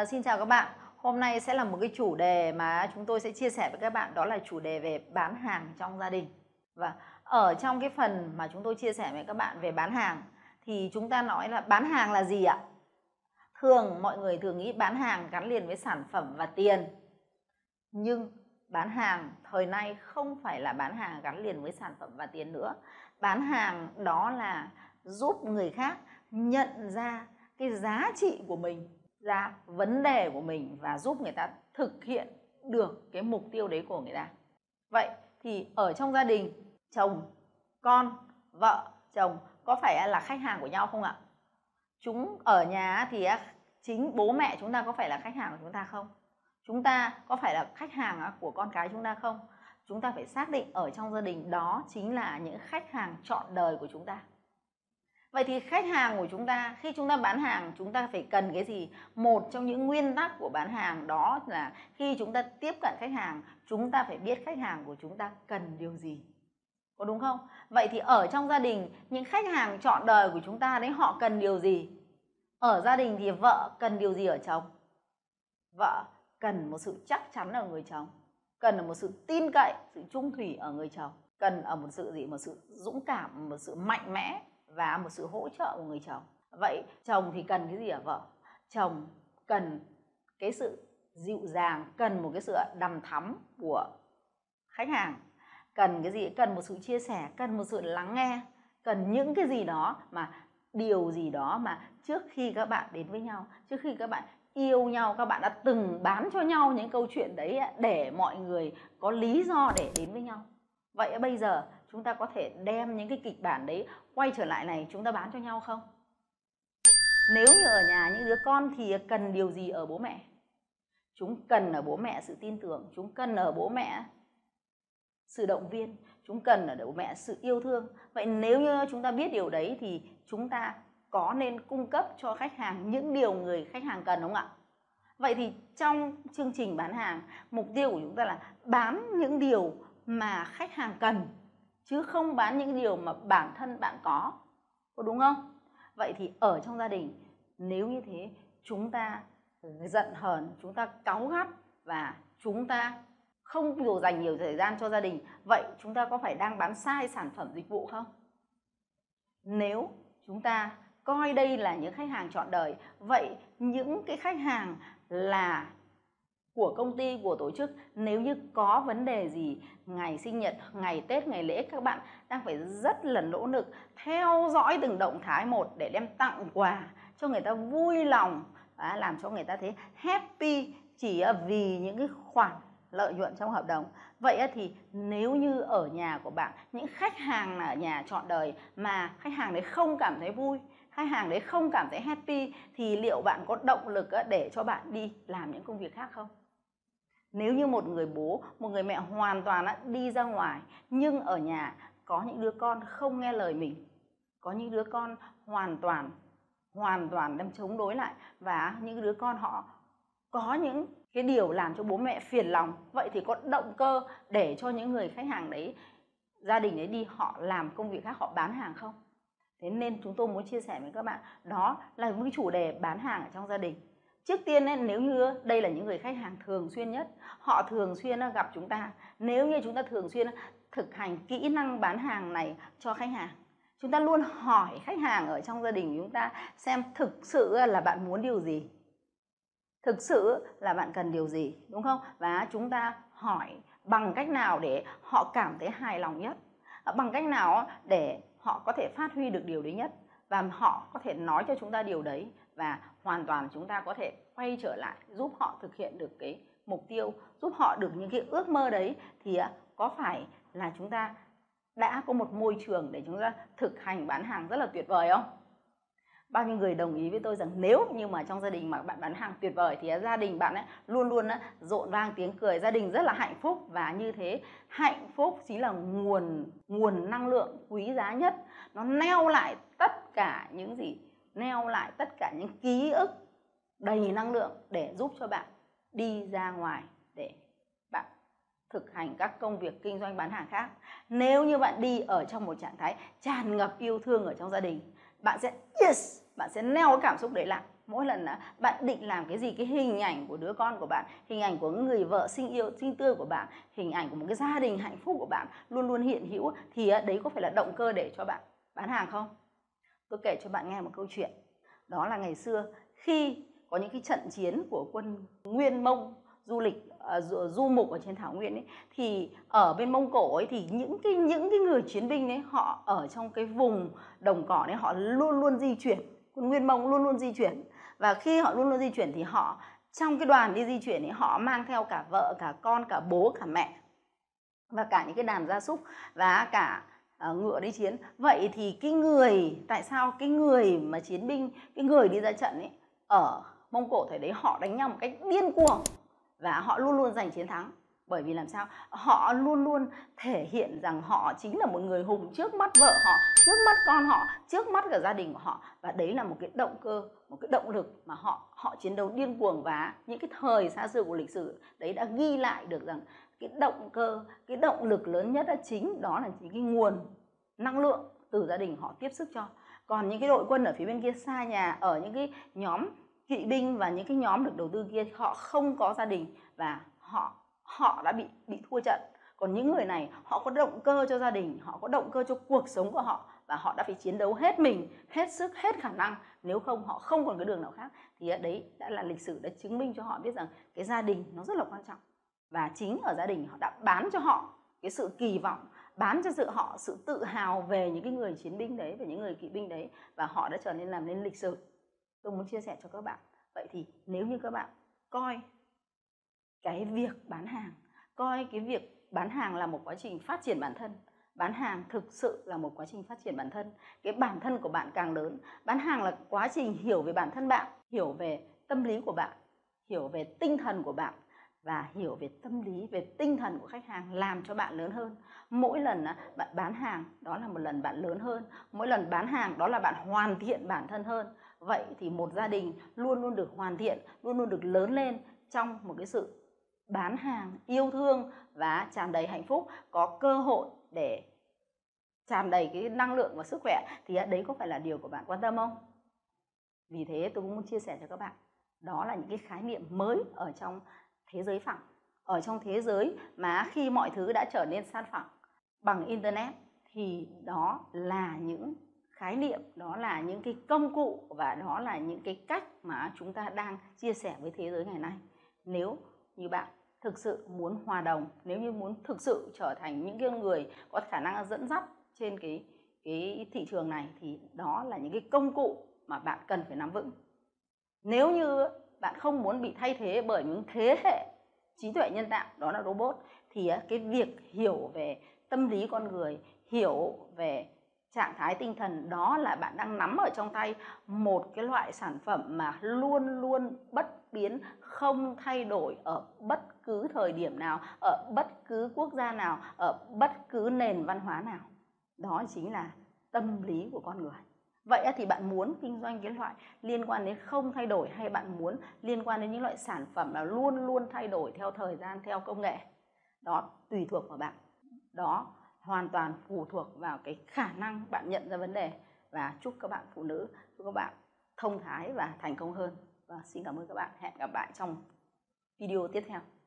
À, xin chào các bạn. Hôm nay sẽ là một cái chủ đề mà chúng tôi sẽ chia sẻ với các bạn đó là chủ đề về bán hàng trong gia đình. Và ở trong cái phần mà chúng tôi chia sẻ với các bạn về bán hàng thì chúng ta nói là bán hàng là gì ạ? Thường mọi người thường nghĩ bán hàng gắn liền với sản phẩm và tiền. Nhưng bán hàng thời nay không phải là bán hàng gắn liền với sản phẩm và tiền nữa. Bán hàng đó là giúp người khác nhận ra cái giá trị của mình ra vấn đề của mình và giúp người ta thực hiện được cái mục tiêu đấy của người ta. Vậy thì ở trong gia đình, chồng, con, vợ, chồng có phải là khách hàng của nhau không ạ? Chúng ở nhà thì chính bố mẹ chúng ta có phải là khách hàng của chúng ta không? Chúng ta có phải là khách hàng của con cái chúng ta không? Chúng ta phải xác định ở trong gia đình đó chính là những khách hàng chọn đời của chúng ta. Vậy thì khách hàng của chúng ta khi chúng ta bán hàng chúng ta phải cần cái gì? Một trong những nguyên tắc của bán hàng đó là khi chúng ta tiếp cận khách hàng chúng ta phải biết khách hàng của chúng ta cần điều gì. Có đúng không? Vậy thì ở trong gia đình những khách hàng chọn đời của chúng ta đấy họ cần điều gì? Ở gia đình thì vợ cần điều gì ở chồng? Vợ cần một sự chắc chắn ở người chồng, cần ở một sự tin cậy, sự trung thủy ở người chồng, cần ở một sự gì? Một sự dũng cảm, một sự mạnh mẽ và một sự hỗ trợ của người chồng. Vậy chồng thì cần cái gì ở vợ? Chồng cần cái sự dịu dàng, cần một cái sự đầm thắm của khách hàng, cần cái gì? Cần một sự chia sẻ, cần một sự lắng nghe, cần những cái gì đó mà, điều gì đó mà trước khi các bạn đến với nhau, trước khi các bạn yêu nhau, các bạn đã từng bán cho nhau những câu chuyện đấy để mọi người có lý do để đến với nhau. Vậy bây giờ chúng ta có thể đem những cái kịch bản đấy quay trở lại này chúng ta bán cho nhau không? Nếu như ở nhà những đứa con thì cần điều gì ở bố mẹ? Chúng cần ở bố mẹ sự tin tưởng, chúng cần ở bố mẹ sự động viên, chúng cần ở bố mẹ sự yêu thương. Vậy nếu như chúng ta biết điều đấy thì chúng ta có nên cung cấp cho khách hàng những điều người khách hàng cần không ạ? Vậy thì trong chương trình bán hàng, mục tiêu của chúng ta là bán những điều mà khách hàng cần chứ không bán những điều mà bản thân bạn có. Có đúng không? Vậy thì ở trong gia đình, nếu như thế, chúng ta giận hờn, chúng ta cáu gắt và chúng ta không đủ dành nhiều thời gian cho gia đình, vậy chúng ta có phải đang bán sai sản phẩm dịch vụ không? Nếu chúng ta coi đây là những khách hàng chọn đời, vậy những cái khách hàng là của công ty, của tổ chức. Nếu như có vấn đề gì ngày sinh nhật, ngày tết, ngày lễ, các bạn đang phải rất là nỗ lực theo dõi từng động thái một để đem tặng quà cho người ta vui lòng và làm cho người ta thấy happy chỉ vì những cái khoản lợi nhuận trong hợp đồng. Vậy thì nếu như ở nhà của bạn, những khách hàng ở nhà chọn đời mà khách hàng đấy không cảm thấy vui, khách hàng đấy không cảm thấy happy, thì liệu bạn có động lực để cho bạn đi làm những công việc khác không? Nếu như một người bố, một người mẹ hoàn toàn đi ra ngoài, nhưng ở nhà có những đứa con không nghe lời mình, có những đứa con hoàn toàn hoàn toàn đem chống đối lại và những đứa con họ có những cái điều làm cho bố mẹ phiền lòng, vậy thì có động cơ để cho những người khách hàng đấy, gia đình đấy đi, họ làm công việc khác, họ bán hàng không? Thế nên chúng tôi muốn chia sẻ với các bạn, đó là một cái chủ đề bán hàng ở trong gia đình trước tiên ấy, nếu như đây là những người khách hàng thường xuyên nhất họ thường xuyên ờ, gặp chúng ta nếu như chúng ta thường xuyên ờ, thực hành kỹ năng bán hàng này cho khách hàng chúng ta luôn hỏi khách hàng ở trong gia đình chúng ta xem thực sự ờ, là bạn muốn điều gì. Thực sự là bạn cần điều gì đúng không? Và chúng ta hỏi bằng cách nào để họ cảm thấy hài lòng nhất bằng cách nào để họ có thể phát huy được điều đấy nhất và họ có thể nói cho chúng ta điều đấy và hoàn toàn chúng ta có thể quay trở lại, giúp họ thực hiện được cái mục tiêu, giúp họ được những cái ước mơ đấy, thì à, có phải là chúng ta đã có một môi trường để chúng ta thực hành bán hàng rất là tuyệt vời không? Bao nhiêu người đồng ý với tôi rằng nếu như mà trong gia đình mà bạn bán hàng tuyệt vời thì gia đình bạn ấy luôn luôn rộn vang tiếng cười, gia đình rất là hạnh phúc và như thế hạnh phúc chính là nguồn nguồn năng lượng quý giá nhất. Nó neo lại tất cả những gì neo lại tất cả những ký ức đầy năng lượng để giúp cho bạn đi ra ngoài để bạn thực hành các công việc kinh doanh bán hàng khác. Nếu như bạn đi ở trong một trạng thái tràn ngập yêu thương ở trong gia đình, bạn sẽ, yes, bạn sẽ neo cái cảm xúc đấy lại. Mỗi lần là bạn định làm cái gì, cái hình ảnh của đứa con của bạn, hình ảnh của người vợ sinh yêu, sinh tươi của bạn, hình ảnh của một cái gia đình hạnh phúc của bạn luôn luôn hiện hữu thì đấy có phải là động cơ để cho bạn bán hàng không? Tôi kể cho bạn nghe một câu chuyện. Đó là ngày xưa khi có những cái trận chiến của quân nguyên mông du lịch uh, du mục ở trên thảo nguyên ấy thì ở bên mông cổ ấy thì những cái những cái người chiến binh ấy họ ở trong cái vùng đồng cỏ đấy họ luôn luôn di chuyển. Quân nguyên mông luôn luôn di chuyển. Và khi họ luôn luôn di chuyển thì họ trong cái đoàn đi di chuyển ấy họ mang theo cả vợ cả con cả bố cả mẹ và cả những cái đàn gia súc và cả Ờ, ngựa đi chiến. Vậy thì cái người, tại sao cái người mà chiến binh, cái người đi ra trận ấy, ở mông cổ thời đấy họ đánh nhau một cách điên cuồng và họ luôn luôn giành chiến thắng? Bởi vì làm sao? Họ luôn luôn thể hiện rằng họ chính là một người hùng trước mắt vợ họ, trước mắt con họ, trước mắt cả gia đình của họ. Và đấy là một cái động cơ, một cái động lực mà họ họ chiến đấu điên cuồng. Và những cái thời xa xưa của lịch sử, đấy đã ghi lại được rằng cái động cơ, cái động lực lớn nhất là chính đó là chính cái nguồn năng lượng từ gia đình họ tiếp sức cho. Còn những cái đội quân ở phía bên kia xa nhà, ở những cái nhóm kỵ binh và những cái nhóm được đầu tư kia, họ không có gia đình và họ họ đã bị bị thua trận. Còn những người này, họ có động cơ cho gia đình, họ có động cơ cho cuộc sống của họ và họ đã phải chiến đấu hết mình, hết sức, hết khả năng. Nếu không, họ không còn cái đường nào khác. Thì đấy đã là lịch sử đã chứng minh cho họ biết rằng cái gia đình nó rất là quan trọng và chính ở gia đình họ đã bán cho họ cái sự kỳ vọng, bán cho sự họ sự tự hào về những cái người chiến binh đấy và những người kỵ binh đấy, và họ đã trở nên làm nên lịch sử. Tôi muốn chia sẻ cho các bạn. Vậy thì nếu như các bạn coi cái việc bán hàng, coi cái việc bán hàng là một quá trình phát triển bản thân, bán hàng thực sự là một quá trình phát triển bản thân, cái bản thân của bạn càng lớn. Bán hàng là quá trình hiểu về bản thân bạn, hiểu về tâm lý của bạn, hiểu về tinh thần của bạn và hiểu về tâm lý, về tinh thần của khách hàng làm cho bạn lớn hơn. Mỗi lần bạn bán hàng, đó là một lần bạn lớn hơn. Mỗi lần bán hàng, đó là bạn hoàn thiện bản thân hơn. Vậy thì một gia đình luôn luôn được hoàn thiện, luôn luôn được lớn lên trong một cái sự bán hàng yêu thương và tràn đầy hạnh phúc, có cơ hội để tràn đầy cái năng lượng và sức khỏe, thì đấy có phải là điều của bạn quan tâm không? Vì thế tôi cũng muốn chia sẻ cho các bạn, đó là những cái khái niệm mới ở trong thế giới phẳng. Ở trong thế giới mà khi mọi thứ đã trở nên san phẳng bằng internet thì đó là những khái niệm, đó là những cái công cụ và đó là những cái cách mà chúng ta đang chia sẻ với thế giới ngày nay. Nếu như bạn thực sự muốn hòa đồng, nếu như muốn thực sự trở thành những cái người có khả năng dẫn dắt trên cái cái thị trường này thì đó là những cái công cụ mà bạn cần phải nắm vững. Nếu như bạn không muốn bị thay thế bởi những thế hệ trí tuệ nhân tạo, đó là robot. Thì à, cái việc hiểu về tâm lý con người, hiểu về trạng thái tinh thần, đó là bạn đang nắm ở trong tay một cái loại sản phẩm mà luôn luôn bất biến, không thay đổi ở bất cứ thời điểm nào, ở bất cứ quốc gia nào, ở bất cứ nền văn hóa nào. Đó chính là tâm lý của con người vậy thì bạn muốn kinh doanh cái loại liên quan đến không thay đổi hay bạn muốn liên quan đến những loại sản phẩm là luôn luôn thay đổi theo thời gian, theo công nghệ? Đó, tùy thuộc vào bạn. Đó, hoàn toàn phụ thuộc vào cái khả năng bạn nhận ra vấn đề. Và chúc các bạn phụ nữ, chúc các bạn thông thái và thành công hơn. Và xin cảm ơn các bạn. Hẹn gặp lại trong video tiếp theo.